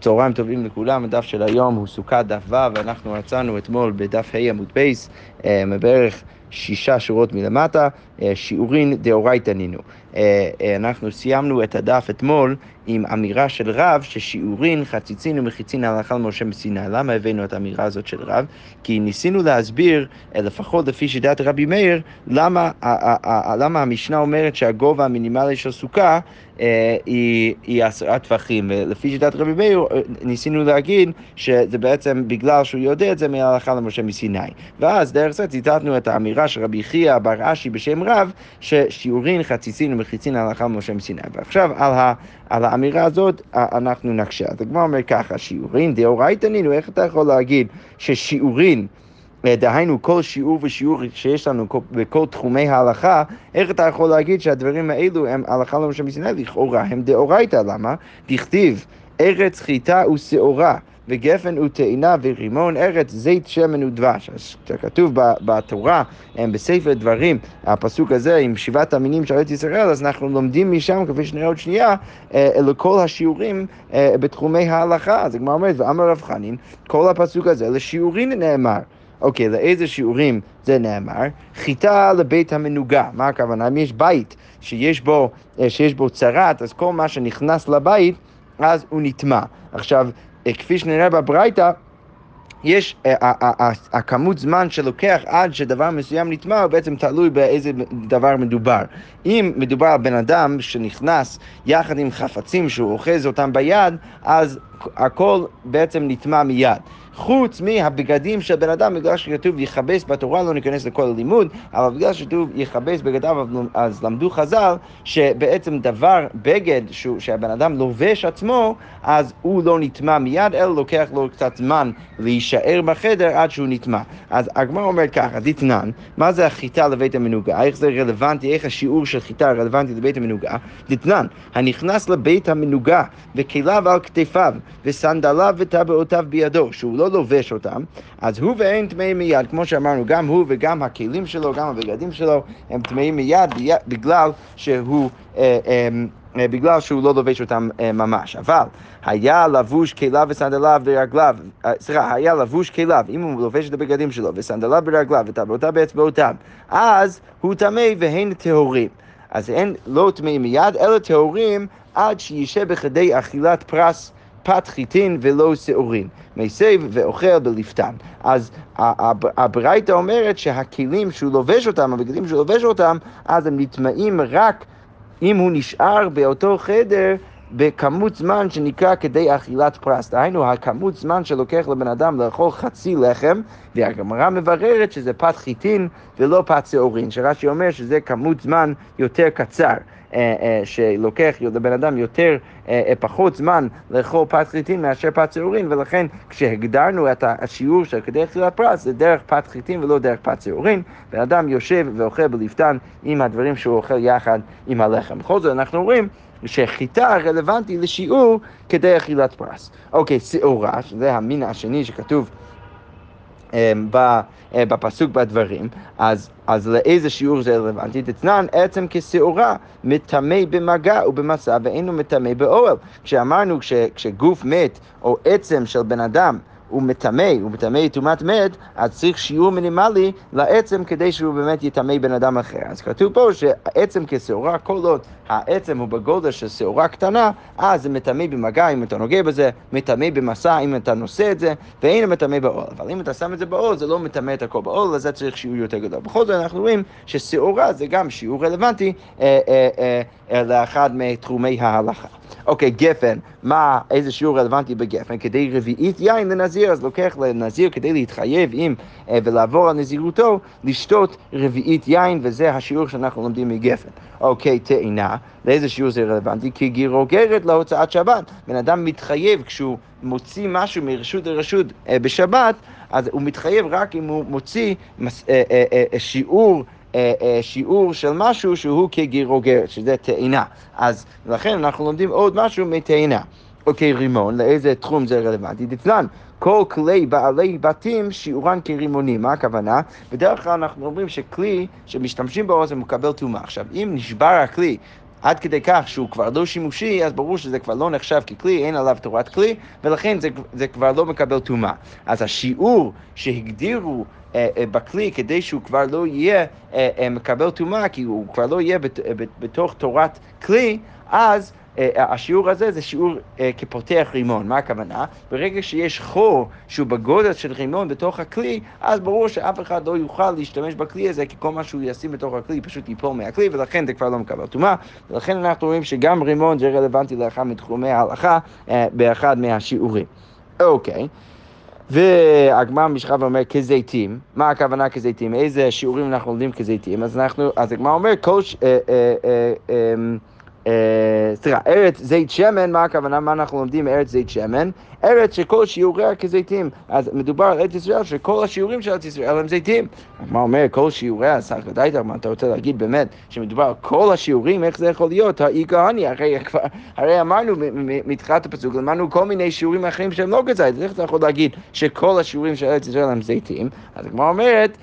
צהריים טובים לכולם, הדף של היום הוא סוכת דף ו', ואנחנו מצאנו אתמול בדף ה' עמוד בייס, אה, בערך שישה שורות מלמטה, אה, שיעורין דאורייתא נינו. אה, אה, אנחנו סיימנו את הדף אתמול עם אמירה של רב ששיעורין חציצין ומחיצין הלכה למשה מסיני. למה הבאנו את האמירה הזאת של רב? כי ניסינו להסביר, לפחות לפי שיטת רבי מאיר, למה, למה המשנה אומרת שהגובה המינימלי של סוכה היא, היא עשרה טווחים. לפי שיטת רבי מאיר ניסינו להגיד שזה בעצם בגלל שהוא יודע את זה מההלכה למשה מסיני. ואז דרך זה ציטטנו את האמירה של רבי חייא בר אשי בשם רב, ששיעורין חציצין ומחיצין הלכה למשה מסיני. ועכשיו על, ה, על האמירה הזאת אנחנו נקשה. אז הגמרא אומר ככה, שיעורין דאורייתא נינו, איך אתה יכול להגיד ששיעורין דהיינו כל שיעור ושיעור שיש לנו בכל תחומי ההלכה, איך אתה יכול להגיד שהדברים האלו הם הלכה למשה מסיני? לכאורה הם דאורייתא, למה? דכתיב ארץ חיטה ושעורה. וגפן וטעינה ורימון ארץ, זית שמן ודבש. אז כתוב בתורה, בספר דברים, הפסוק הזה עם שבעת המינים של ארץ ישראל, אז אנחנו לומדים משם, כפי שנראה עוד שנייה, אה, לכל השיעורים אה, בתחומי ההלכה. אז הגמרא אומרת, ואמר רב חנין, כל הפסוק הזה לשיעורים נאמר. אוקיי, לאיזה שיעורים זה נאמר? חיטה לבית המנוגה. מה הכוונה? אם יש בית שיש בו, אה, שיש בו צרת, אז כל מה שנכנס לבית, אז הוא נטמע. עכשיו, כפי שנראה בברייתא, יש, אה, הכמות זמן שלוקח עד שדבר מסוים נטמע הוא בעצם תלוי באיזה דבר מדובר. אם מדובר על בן אדם שנכנס יחד עם חפצים שהוא אוחז אותם ביד, אז הכל בעצם נטמע מיד. חוץ מהבגדים של בן אדם, בגלל שכתוב יכבס בתורה, לא ניכנס לכל הלימוד, אבל בגלל שכתוב יכבס בגדיו, אז למדו חז"ל שבעצם דבר, בגד שהוא, שהבן אדם לובש עצמו, אז הוא לא נטמע מיד, אלא לוקח לו קצת זמן להישאר בחדר עד שהוא נטמע. אז הגמרא אומרת ככה, דתנן, מה זה החיטה לבית המנוגה? איך זה רלוונטי, איך השיעור של חיטה רלוונטי לבית המנוגה? דתנן, הנכנס לבית המנוגה וכליו על כתפיו וסנדליו וטבעותיו בידו, שהוא לא לובש אותם, אז הוא ואין טמאים מיד, כמו שאמרנו, גם הוא וגם הכלים שלו, גם הבגדים שלו, הם טמאים מיד בגלל שהוא... אה, אה, אה, בגלל שהוא לא לובש אותם ממש. אבל היה לבוש כליו וסנדליו ברגליו, סליחה, היה לבוש כליו, אם הוא לובש את הבגדים שלו וסנדליו ברגליו וטבעותיו באצבעותיו, אז הוא טמא והן טהורים. אז אין לא טמאים מיד, אלא טהורים עד שישב בכדי אכילת פרס פת חיטין ולא שעורין, מסב ואוכל בלפתן. אז הברייתא אומרת שהכלים שהוא לובש אותם, הבגדים שהוא לובש אותם, אז הם נטמעים רק אם הוא נשאר באותו חדר בכמות זמן שנקרא כדי אכילת פרס. דהיינו, הכמות זמן שלוקח לבן אדם לאכול חצי לחם, והגמרא מבררת שזה פת חיטין ולא פת שעורין, שרש"י אומר שזה כמות זמן יותר קצר. אה, אה, שלוקח לבן אדם יותר, אה, פחות זמן לאכול פת חיטין מאשר פת שעורין, ולכן כשהגדרנו את השיעור של כדי אכילת פרס, זה דרך פת חיטין ולא דרך פת שעורין. בן אדם יושב ואוכל בלפתן עם הדברים שהוא אוכל יחד עם הלחם. בכל זאת אנחנו רואים שחיטה רלוונטי לשיעור כדי אכילת פרס. אוקיי, שעורה, שזה המין השני שכתוב בפסוק בדברים, אז, אז לאיזה שיעור זה רלוונטי? תצנן עצם כשעורה, מטמא במגע ובמסע ואינו מטמא באוהל. כשאמרנו כשגוף מת או עצם של בן אדם הוא מטמא, הוא מטמא טומאת מת, אז צריך שיעור מינימלי לעצם כדי שהוא באמת יטמא בן אדם אחר. אז כתוב פה שעצם כשעורה, כל עוד העצם הוא בגודל של שעורה קטנה, אז זה מטמא במגע אם אתה נוגע בזה, מטמא במסע אם אתה נושא את זה, ואין מטמא בעול. אבל אם אתה שם את זה בעול, זה לא מטמא את הכל בעול, לזה צריך שיעור יותר גדול. בכל זאת אנחנו רואים ששעורה זה גם שיעור רלוונטי אה, אה, אה, אה, לאחד מתחומי ההלכה. אוקיי, גפן, מה, איזה שיעור רלוונטי בגפן? כדי רביעית יין לנזיר, אז לוקח לנזיר כדי להתחייב עם אה, ולעבור על נזירותו, לשתות רביעית יין, וזה השיעור שאנחנו לומדים מגפן. אוקיי, טעינה, לאיזה שיעור זה רלוונטי? כי גירו גרת להוצאת שבת. בן אדם מתחייב כשהוא מוציא משהו מרשות לרשות אה, בשבת, אז הוא מתחייב רק אם הוא מוציא מס, אה, שיעור שיעור של משהו שהוא כגירו גרת, שזה טעינה. אז לכן אנחנו לומדים עוד משהו מטעינה. אוקיי, רימון, לאיזה תחום זה רלוונטי? דצלן, כל כלי בעלי בתים שיעורן כרימונים. מה הכוונה? בדרך כלל אנחנו אומרים שכלי שמשתמשים בו זה מקבל טומאה. עכשיו, אם נשבר הכלי עד כדי כך שהוא כבר לא שימושי, אז ברור שזה כבר לא נחשב ככלי, אין עליו תורת כלי, ולכן זה, זה כבר לא מקבל טומאה. אז השיעור שהגדירו אה, אה, בכלי כדי שהוא כבר לא יהיה אה, אה, מקבל טומאה, כי הוא כבר לא יהיה בת, אה, בתוך תורת כלי, אז השיעור הזה זה שיעור אה, כפותח רימון. מה הכוונה? ברגע שיש חור שהוא בגודל של רימון בתוך הכלי, אז ברור שאף אחד לא יוכל להשתמש בכלי הזה, כי כל מה שהוא ישים בתוך הכלי פשוט ייפול מהכלי, ולכן זה כבר לא מקבל טומאה. ולכן אנחנו רואים שגם רימון זה רלוונטי לאחד מתחומי ההלכה אה, באחד מהשיעורים. אוקיי. והגמר משכה ואומר כזיתים, מה הכוונה כזיתים? איזה שיעורים אנחנו לומדים כזיתים? אז אנחנו, אז הגמר אומר כל... ש... אה, אה, אה, אה, אה, סליחה, ארץ זית שמן, מה הכוונה, מה אנחנו לומדים מארץ זית שמן? ארץ שכל שיעוריה כזיתים. אז מדובר על ארץ ישראל שכל השיעורים של ארץ ישראל הם זיתים. מה אומר כל שיעוריה? סך ודאי, מה אתה רוצה להגיד באמת שמדובר על כל השיעורים, איך זה יכול להיות? האי כהני, הרי, הרי אמרנו מתחילת הפסוק, למדנו כל מיני שיעורים אחרים שהם לא כזית, איך אתה יכול להגיד שכל השיעורים של ארץ ישראל הם זיתים? אז הגמרא אומרת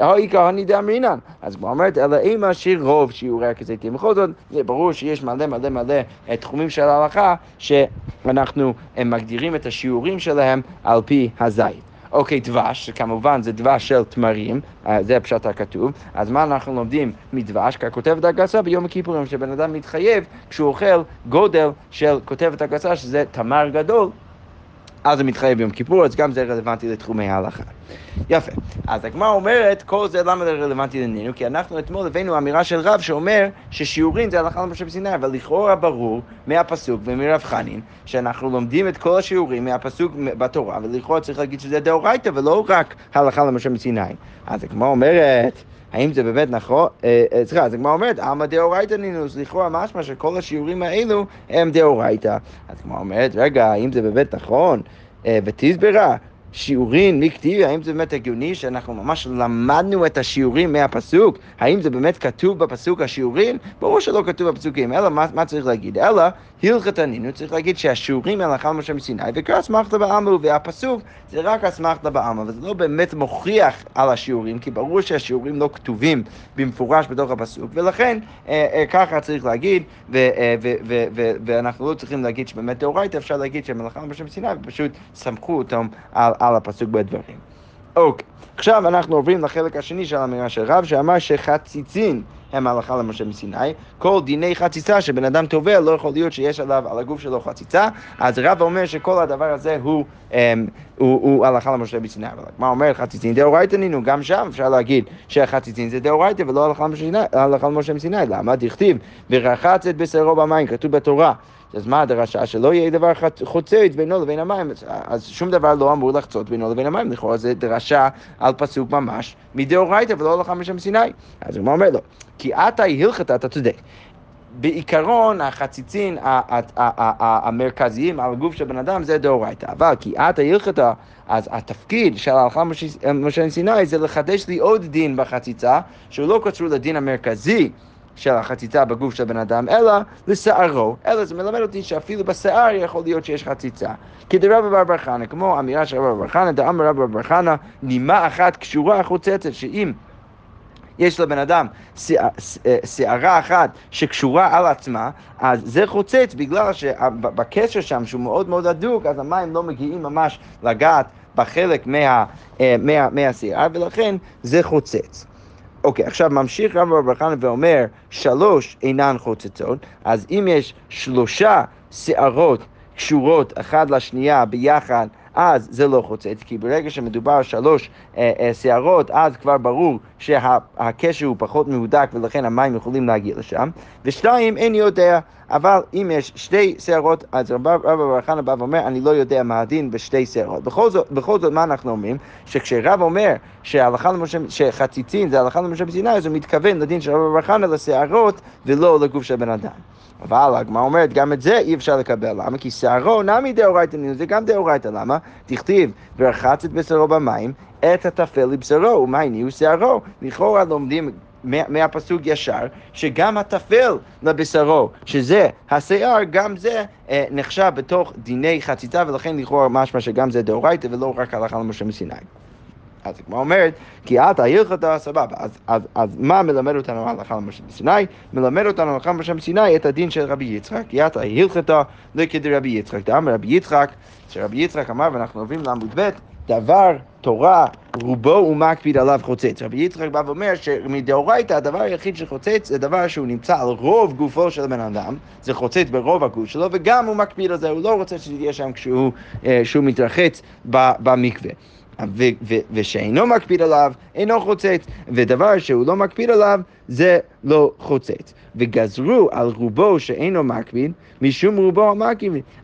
אוי כהני דאמרינן. אז כמו אומרת, אלא אימא שרוב שיעורי הכזיתים. בכל זאת, ברור שיש מלא מלא מלא אה, תחומים של ההלכה, שאנחנו אה, מגדירים את השיעורים שלהם על פי הזית. אוקיי, דבש, שכמובן זה דבש של תמרים, אה, זה פשט הכתוב, אז מה אנחנו לומדים מדבש? ככותבת הגסה ביום הכיפורים, שבן אדם מתחייב כשהוא אוכל גודל של כותבת הגסה, שזה תמר גדול, אז זה מתחייב ביום כיפור, אז גם זה רלוונטי לתחומי ההלכה. יפה. אז הגמרא אומרת, כל זה למה זה רלוונטי לנינו? כי אנחנו אתמול הבאנו אמירה של רב שאומר ששיעורים זה הלכה למשה בסיני, אבל לכאורה ברור מהפסוק ומרב חנין, שאנחנו לומדים את כל השיעורים מהפסוק בתורה, ולכאורה צריך להגיד שזה דאורייתא ולא רק הלכה למשה בסיני. אז הגמרא אומרת... האם זה באמת נכון? אה, אה, סליחה, אז הגמרא אומרת, עמא דאורייתא נינוס, לכאורה משמע שכל השיעורים האלו הם דאורייתא. אז הגמרא אומרת, רגע, האם זה באמת נכון? אה, שיעורים מכתיב, האם זה באמת הגיוני שאנחנו ממש למדנו את השיעורים מהפסוק? האם זה באמת כתוב בפסוק השיעורים? ברור שלא כתוב בפסוקים, אלא מה, מה צריך להגיד? אלא הלכת ענינו, צריך להגיד שהשיעורים הלכה למשה מסיני, וקרא אסמכתא בעלמא, והפסוק זה רק אסמכתא בעלמא, וזה לא באמת מוכיח על השיעורים, כי ברור שהשיעורים לא כתובים במפורש בתוך הפסוק, ולכן אה, אה, ככה צריך להגיד, ו, אה, ו, ו, ו, ואנחנו לא צריכים להגיד שבאמת דאורייתא, אפשר להגיד שהם הלכה למשה מסיני, ופשוט סמכו אותם על, על הפסוק בדברים. אוקיי, עכשיו אנחנו עוברים לחלק השני של האמירה של רב, שאמר שחציצין הם הלכה למשה מסיני. כל דיני חציצה שבן אדם טובע, לא יכול להיות שיש עליו, על הגוף שלו חציצה. אז רב אומר שכל הדבר הזה הוא, um, הוא, הוא הלכה למשה מסיני. אבל מה אומר חציצין דאורייתא נינו? גם שם אפשר להגיד שהחציצין זה דאורייתא ולא הלכה למשה מסיני. למה? דכתיב ורחץ את בשרו במים, כתוב בתורה. אז מה הדרשה? שלא יהיה דבר חוצץ בינו לבין המים, אז שום דבר לא אמור לחצות בינו לבין המים, לכאורה זה דרשה על פסוק ממש מדאורייתא ולא הלכה משם סיני. אז הוא אומר לו, כי עתה הלכת, אתה צודק. בעיקרון החציצין המרכזיים על הגוף של בן אדם זה דאורייתא, אבל כי עתה הלכתה, אז התפקיד של ההלכה משה סיני זה לחדש לי עוד דין בחציצה, שהוא לא קשור לדין המרכזי של החציצה בגוף של בן אדם, אלא לשערו, אלא זה מלמד אותי שאפילו בשיער יכול להיות שיש חציצה. כדרבא בר בר חנא, כמו אמירה של רבא בר חנא, דאמר רבא בר חנא, נימה אחת קשורה חוצצת, שאם יש לבן אדם שערה אחת שקשורה על עצמה, אז זה חוצץ בגלל שבקשר שם, שהוא מאוד מאוד הדוק, אז המים לא מגיעים ממש לגעת בחלק מה, אה, מה, מהשיער, ולכן זה חוצץ. אוקיי, עכשיו ממשיך רב בר חנא ואומר, שלוש אינן חוצצות, אז אם יש שלושה שערות קשורות אחת לשנייה ביחד, אז זה לא חוצץ, כי ברגע שמדובר שלוש אה, אה, שערות, אז כבר ברור שהקשר הוא פחות מהודק ולכן המים יכולים להגיע לשם. ושתיים, אין יודע, אבל אם יש שתי שערות, אז רבי בר חנא בא ואומר, אני לא יודע מה הדין בשתי שערות. בכל זאת, בכל זאת, מה אנחנו אומרים? שכשרב אומר שהלכה למשה, שחציצין זה הלכה למשה בסיני, אז הוא מתכוון לדין של רבי בר חנא לשערות ולא לגוף של בן אדם. אבל הגמרא אומרת, גם את זה אי אפשר לקבל. למה? כי שערו נמי דאורייתא נינו, זה גם דאורייתא. למה? תכתיב, ורחץ את בשרו במים, את הטפל לבשרו, ומה הניעו שערו. לכאורה לומדים מהפסוק ישר, שגם הטפל לבשרו, שזה השיער, גם זה אה, נחשב בתוך דיני חציצה, ולכן לכאורה משמע שגם זה דאורייתא ולא רק הלכה למשה מסיני. אז הגמרא אומרת, כי עתה הלכתה סבבה. אז, אז, אז מה מלמד אותנו ההלכה למשה מסיני? מלמד אותנו ההלכה למשה מסיני את הדין של רבי יצחק. כי עתה הלכתה לכדי יצחק. דאמר רבי יצחק, שרבי יצחק אמר, ואנחנו עוברים לעמוד ב', דבר תורה רובו הוא מקפיד עליו חוצץ. רבי יצחק בא ואומר שמדאורייתא הדבר היחיד שחוצץ זה דבר שהוא נמצא על רוב גופו של הבן אדם, זה חוצץ ברוב הגוף שלו, וגם הוא מקפיד על זה, הוא לא רוצה שזה יהיה שם כשהוא אה, מתרחץ במקווה. ושאינו מקפיד עליו, אינו חוצץ, ודבר שהוא לא מקפיד עליו, זה לא חוצץ. וגזרו על רובו שאינו מקפיד, משום רובו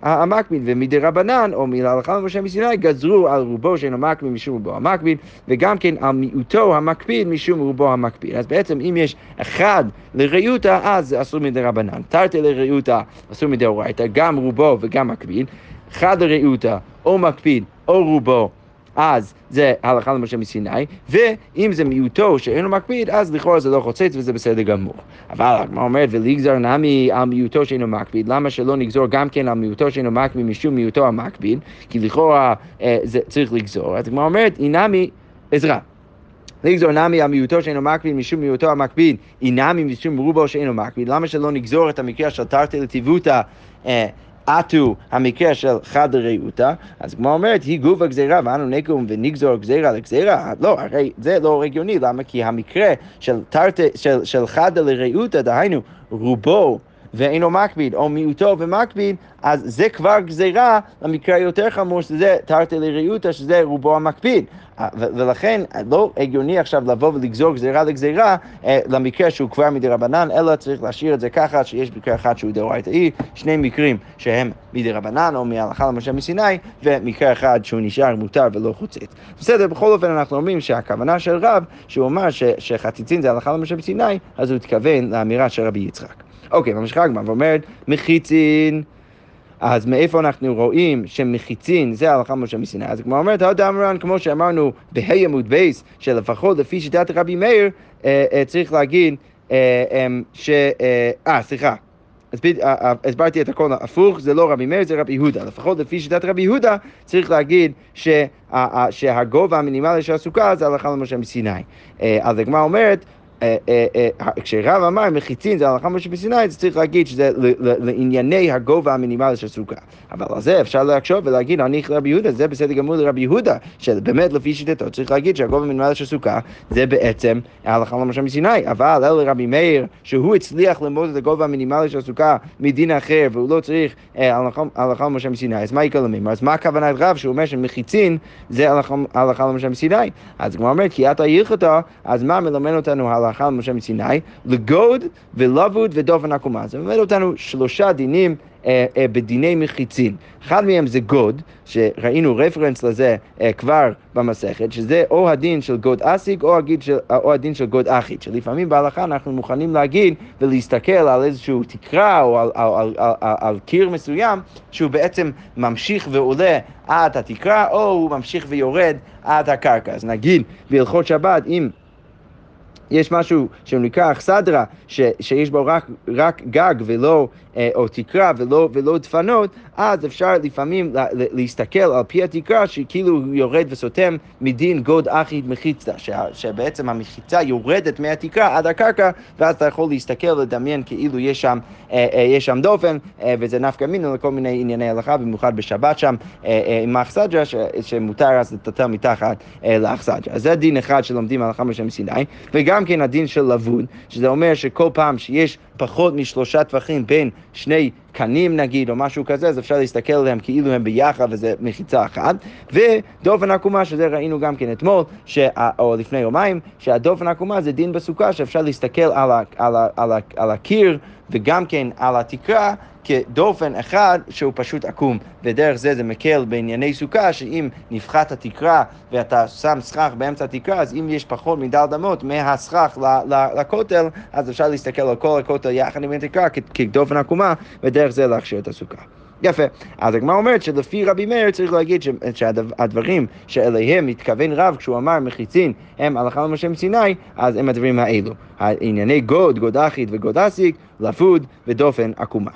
המקפיד, ומדי רבנן, או מלהלכה למשה מסיני, גזרו על רובו שאינו מקפיד משום רובו המקפיד, וגם כן על מיעוטו המקפיד משום רובו המקפיד. אז בעצם אם יש אחד לרעיותא, אז זה אסור מדי רבנן. תרתי לרעיותא, אסור מדי אורייתא, גם רובו וגם מקפיד. אחד לרעיותא, או מקפיד, או רובו. אז זה הלכה למשה מסיני, ואם זה מיעוטו שאינו מקפיד, אז לכאורה זה לא חוצץ וזה בסדר גמור. אבל הגמרא אומרת, ולגזר נמי על מיעוטו שאינו מקפיד, למה שלא נגזור גם כן על מיעוטו שאינו מקפיד משום מיעוטו המקפיד? כי לכאורה אה, זה צריך לגזור. אז הגמרא אומרת, אינמי עזרה. לגזור נמי על מיעוטו שאינו מקפיד משום מיעוטו המקפיד, אינמי משום רובו שאינו מקפיד, למה שלא נגזור את המקרה של תרתי לטיבותא אה, עטו המקרה של חד לרעותה, אז כמו אומרת, היא גוף הגזירה ואנו נקום ונגזור גזירה לגזירה, לא, הרי זה לא הגיוני, למה? כי המקרה של, תרת, של, של חד לרעותה, דהיינו רובו ואינו מקפיד, או מיעוטו ומקפיד, אז זה כבר גזירה למקרה היותר חמור, שזה תרתי לרעותה, שזה רובו המקפיד. אה, ולכן לא הגיוני עכשיו לבוא ולגזור גזירה לגזירה אה, למקרה שהוא כבר מדי רבנן, אלא צריך להשאיר את זה ככה שיש מקרה אחד שהוא דאורייתאי, שני מקרים שהם מדי רבנן או מהלכה למשה מסיני, ומקרה אחד שהוא נשאר מותר ולא חוצץ. בסדר, בכל אופן אנחנו אומרים שהכוונה של רב, שהוא אמר שחציצין זה הלכה למשה מסיני, אז הוא התכוון לאמירה של רבי יצחק. אוקיי, ממשיכה הגמרא ואומרת, מחיצין אז מאיפה אנחנו רואים שמחיצין זה הלכה משה מסיני? אז כמו אומרת, הוד אמרן, כמו שאמרנו בה' עמוד בייס, שלפחות לפי שיטת רבי מאיר, אה, אה, צריך להגיד אה, אמ, ש... אה, סליחה. הסברתי את הכל הפוך, זה לא רבי מאיר, זה רבי יהודה. לפחות לפי שיטת רבי יהודה, צריך להגיד שהגובה המינימלי של הסוכה זה הלכה למשה מסיני. אז הגמרא אומרת, אה, אה, אה, כשרב אמר מחיצין זה הלכה משה בסיני, אז צריך להגיד שזה לענייני הגובה המינימלי של סוכה. אבל על זה אפשר לחשוב ולהגיד, אני לרבי יהודה, זה בסדר גמור לרבי יהודה, שבאמת לפי שיטתו צריך להגיד שהגובה המינימלי של סוכה זה בעצם ההלכה למשה מסיני. אבל אל רבי מאיר, שהוא הצליח ללמוד את הגובה המינימלי של סוכה מדין אחר, והוא לא צריך הלכה למשה מסיני, אז מאי איכא למימר? אז מה הכוונת רב שהוא אומר שמחיצין זה הלכה למשה מסיני? אז הוא אומר, כי אתאי הלכתא, אז מה מלמד אותנו הלכה? הלכה למשה מסיני, לגוד ולבוד ודופן עקומה. זה מלמד אותנו שלושה דינים אה, אה, בדיני מחיצין. אחד מהם זה גוד, שראינו רפרנס לזה אה, כבר במסכת, שזה או הדין של גוד אסיק או, של, או הדין של גוד אחית, שלפעמים בהלכה אנחנו מוכנים להגיד ולהסתכל על איזושהי תקרה או על, על, על, על, על, על קיר מסוים, שהוא בעצם ממשיך ועולה עד התקרה, או הוא ממשיך ויורד עד הקרקע. אז נגיד בהלכות שבת, אם... יש משהו שנקרא אכסדרה, שיש בו רק, רק גג ולא, אה, או תקרה ולא, ולא דפנות, אז אפשר לפעמים לה, להסתכל על פי התקרה שכאילו הוא יורד וסותם מדין גוד אחיד מחיצה, שבעצם המחיצה יורדת מהתקרה עד הקרקע, ואז אתה יכול להסתכל, לדמיין כאילו יש שם, אה, אה, יש שם דופן, וזה נפקא מינו לכל מיני ענייני הלכה, במיוחד בשבת שם, עם האכסדרה, שמותר אז לטטל מתחת לאכסדרה. אז זה דין אחד שלומדים הלכה משם סיני, וגם גם כן הדין של לבון, שזה אומר שכל פעם שיש פחות משלושה טווחים בין שני קנים נגיד, או משהו כזה, אז אפשר להסתכל עליהם כאילו הם ביחד וזה מחיצה אחת. ודופן עקומה, שזה ראינו גם כן אתמול, ש... או לפני יומיים, שהדופן עקומה זה דין בסוכה, שאפשר להסתכל על, ה... על, ה... על, ה... על הקיר וגם כן על התקרה. כדופן אחד שהוא פשוט עקום, ודרך זה זה מקל בענייני סוכה, שאם נפחת התקרה ואתה שם סכך באמצע התקרה, אז אם יש פחות מדל דמות מהסכך לכותל, אז אפשר להסתכל על כל הכותל יחד עם התקרה כדופן עקומה, ודרך זה להכשיר את הסוכה. יפה. אז הגמרא אומרת שלפי רבי מאיר צריך להגיד שהדברים שאליהם התכוון רב כשהוא אמר מחיצין הם הלכה למשה מסיני, אז הם הדברים האלו. הענייני גוד, גוד אחיד וגוד אסיק, לבוד ודופן עקומה.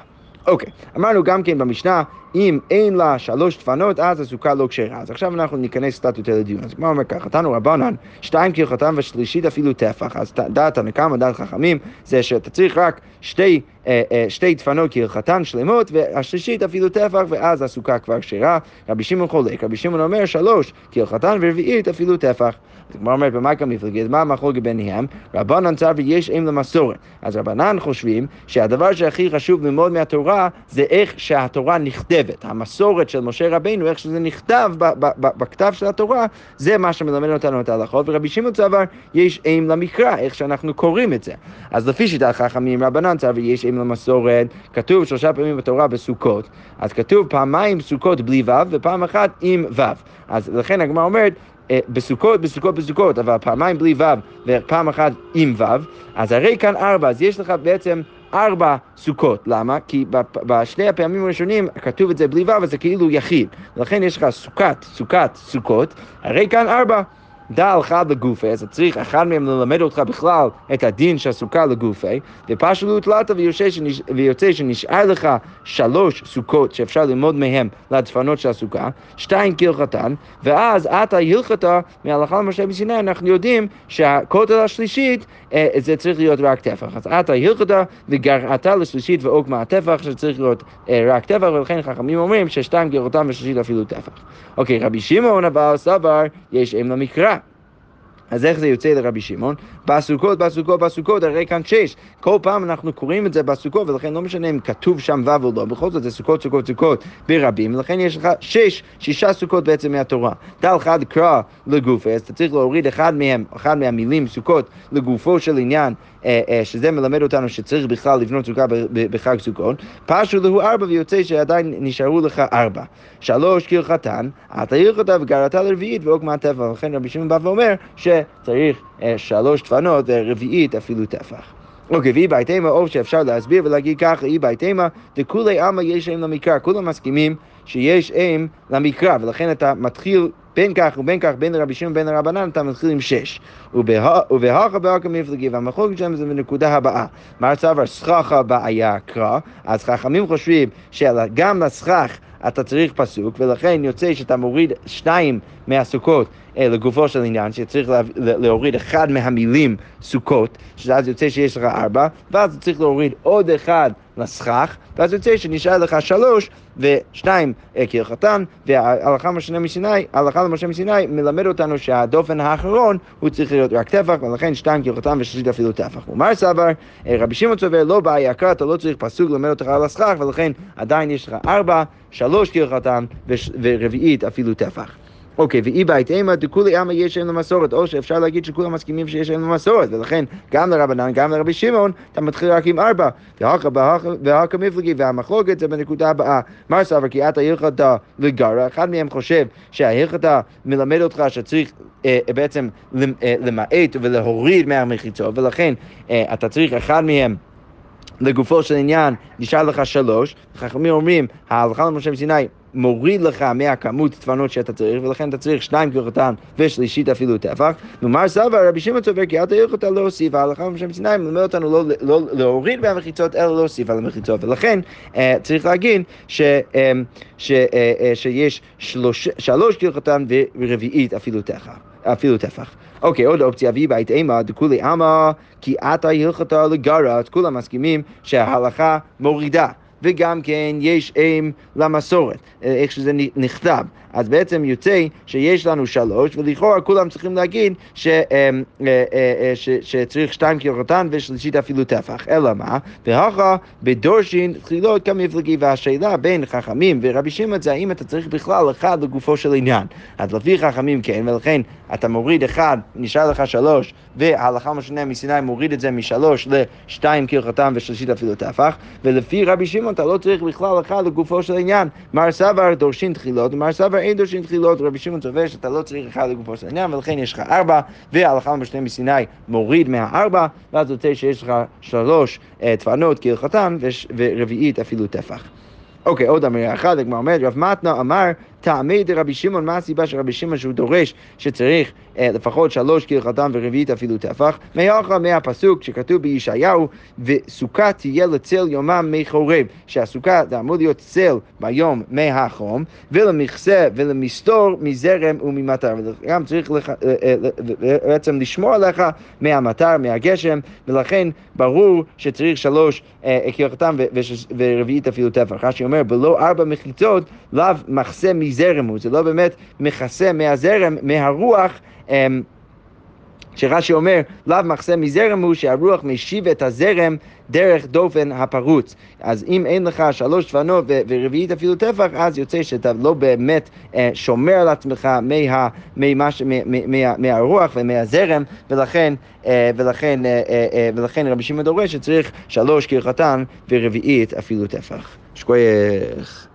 אוקיי, אמרנו גם כן במשנה אם אין לה שלוש דפנות, אז הסוכה לא כשרה. אז עכשיו אנחנו ניכנס קצת יותר לדיון. אז כמו אומר ככה, תנו רבנן, שתיים כהלכתם ושלישית אפילו טפח. אז דעת תנא קמא, דעת חכמים, זה שאתה צריך רק שתי, אה, אה, שתי דפנות כהלכתן שלמות, והשלישית אפילו טפח, ואז הסוכה כבר כשרה. רבי שמעון חולק, רבי שמעון אומר שלוש כהלכתן ורביעית אפילו טפח. הגמרא אומרת, במה גם מפלגת? מה המחלוקת ביניהם? רבנן צר ויש אם למסורת. אז רבנן חושבים שהדבר שהכי חשוב ללמוד מהתורה זה איך שהתורה נכתבת. המסורת של משה רבינו, איך שזה נכתב בכתב של התורה, זה מה שמלמד אותנו את ההלכות, ורבי שמעון צבר, יש אם למקרא, איך שאנחנו קוראים את זה. אז לפי שיטת חכמים, רבנן צבר ויש אם למסורת, כתוב שלושה פעמים בתורה בסוכות, אז כתוב פעמיים סוכות בלי ו' ופעם אחת עם ו'. אז לכן הגמרא אומרת, בסוכות, בסוכות, בסוכות, אבל פעמיים בלי ו' ופעם אחת עם ו', אז הרי כאן ארבע, אז יש לך בעצם ארבע סוכות. למה? כי בשני הפעמים הראשונים כתוב את זה בלי ו', אז זה כאילו יחיד. לכן יש לך סוכת, סוכת, סוכות, הרי כאן ארבע. דע אחד לגופי, אז צריך אחד מהם ללמד אותך בכלל את הדין של סוכה לגופי, ופשלו תלת ויוצא שנשאר לך שלוש סוכות שאפשר ללמוד מהם לדפנות של הסוכה, שתיים כהלכתן, ואז אתה הלכתה מהלכה למשה מסיני, אנחנו יודעים שהכותל השלישית אה, זה צריך להיות רק טפח. אז אתה הלכתה וגרעתה לשלישית ועוגמה הטפח, שצריך להיות אה, רק טפח, ולכן חכמים אומרים ששתיים כהלכתן ושלישית אפילו טפח. אוקיי, רבי שמעון הבעל סבר, יש אם למקרא. אז איך זה יוצא לרבי שמעון? בסוכות, בסוכות, בסוכות, הרי כאן שש. כל פעם אנחנו קוראים את זה בסוכות, ולכן לא משנה אם כתוב שם ו' או לא, בכל זאת זה סוכות, סוכות, סוכות ברבים, ולכן יש לך שש, שישה סוכות בעצם מהתורה. דל חד קרא לגופי, אז אתה צריך להוריד אחד מהם, אחד מהמילים סוכות לגופו של עניין, שזה מלמד אותנו שצריך בכלל לבנות סוכה בחג סוכות. פשו להו ארבע ויוצא שעדיין נשארו לך ארבע. שלוש כהלכתן, אתה הלכתה וגרתה לרביעית ועוגמה טבע, ולכן רבי שמעון בא ואומר שצריך אה, שלוש דפנות ורביעית אפילו טפח. אוקיי, ואי בהתאמה, או שאפשר להסביר ולהגיד ככה, אי בהתאמה, דכולי עלמא יש אם למקרא, כולם מסכימים שיש אם למקרא, ולכן אתה מתחיל בין כך ובין כך, בין לרבי שמעון ובין לרבנן, אתה מתחיל עם שש. ובהכה בהכה מפלגי, והמחלוקת שלהם זה בנקודה הבאה. מר צבר סככה בעיה קרא, אז חכמים חושבים שגם לסכך אתה צריך פסוק, ולכן יוצא שאתה מוריד שניים מהסוכות אה, לגופו של עניין, שצריך לה, להוריד אחד מהמילים סוכות, שאז יוצא שיש לך ארבע, ואז צריך להוריד עוד אחד לסכך, ואז יוצא שנשאר לך שלוש ושניים אה, כהלכתן, וההלכה למשה מסיני, ההלכה למשה מסיני מלמד אותנו שהדופן האחרון הוא צריך להיות רק טפח, ולכן שתיים כהלכתן ושלישית אפילו טפח. ומר סבר, אה, רבי שמעון צובר, לא בעיה יקר, אתה לא צריך פסוק ללמד אותך על הסכך, ולכן עדיין יש לך ארבע, שלוש כהלכתן ורביעית אפילו טפח. אוקיי, ואי בית אימה דכולי עמא יש להם למסורת, או שאפשר להגיד שכולם מסכימים שיש להם למסורת, ולכן גם לרבנן, גם לרבי שמעון, אתה מתחיל רק עם ארבע, והכה מפלגי, והמחלוקת זה בנקודה הבאה. מר סבר כי אתה הלכתה וגרה, אחד מהם חושב שההלכתה מלמד אותך שצריך אה, בעצם אה, למעט ולהוריד מהמחיצות, ולכן אה, אתה צריך אחד מהם לגופו של עניין, נשאר לך שלוש, חכמים אומרים, ההלכה למשה מסיני מוריד לך מהכמות דפנות שאתה צריך, ולכן אתה צריך שניים כרותן ושלישית אפילו טפח. ומר סבא, רבי שמעון צובר כי אל תאריך אותה להוסיף, ההלכה למשה מסיני מלמד אותנו לא, לא להוריד מהמחיצות, אלא להוסיף על המחיצות. ולכן אה, צריך להגיד ש, אה, ש, אה, אה, שיש שלוש, שלוש כרותן ורביעית אפילו טפח. אפילו טפח. אוקיי, עוד אופציה, והיא בית אימה, דכולי עמא, כי עתה הלכתה לגרה, אז כולם מסכימים שההלכה מורידה. וגם כן יש אם למסורת, אה, איך שזה נכתב. אז בעצם יוצא שיש לנו שלוש, ולכאורה כולם צריכים להגיד ש, אה, אה, ש, שצריך שתיים כרותן ושלישית אפילו טפח. אלא מה? והכה בדורשין תחילות כמפלגי, והשאלה בין חכמים ורבי שמעון זה האם אתה צריך בכלל אחד לגופו של עניין. אז לפי חכמים כן, ולכן אתה מוריד אחד, נשאר לך שלוש, וההלכה משנה מסיני מוריד את זה משלוש לשתיים כרותן ושלישית אפילו טפח, ולפי רבי שמעון אתה לא צריך בכלל אחד לגופו של עניין. מר סבר דורשין תחילות, ומר סבר אין דורשין תחילות, רבי שמעון סובר שאתה לא צריך אחד לגופו של עניין, ולכן יש לך ארבע, וההלכה למשנה מסיני מוריד מהארבע, ואז יוצא שיש לך שלוש דפנות אה, כהלכתן, ורביעית אפילו טפח. אוקיי, עוד אמירה אחת, הגמרא אומרת, רב מתנה אמר, טעמי דרבי שמעון, מה הסיבה של רבי שמעון שהוא דורש שצריך אה, לפחות שלוש כהלכתם ורביעית אפילו טפח? מהלכה מהפסוק שכתוב בישעיהו, וסוכה תהיה לצל יומם מי חורב, שהסוכה זה אמור להיות צל ביום מהחום, ולמכסה ולמסתור מזרם וממטר, וגם צריך לח... אה, אה, בעצם לשמור עליך מהמטר, מהגשם, ולכן ברור שצריך שלוש כהלכתם ורביעית אפילו טפח. רש"י אומר, בלא ארבע מחיצות, לאו מחסה מזרם הוא, זה לא באמת מכסה מהזרם, מהרוח. אמ, שרש"י אומר, לאו מחסה מזרם הוא שהרוח משיב את הזרם דרך דופן הפרוץ. אז אם אין לך שלוש דפנות ורביעית אפילו טפח, אז יוצא שאתה לא באמת אה, שומר על עצמך מה, ממש, מה, מה, מהרוח ומהזרם, ולכן, אה, ולכן, אה, אה, אה, ולכן רבי שמעון דורש שצריך שלוש כהלכתן ורביעית אפילו טפח. שכוייך.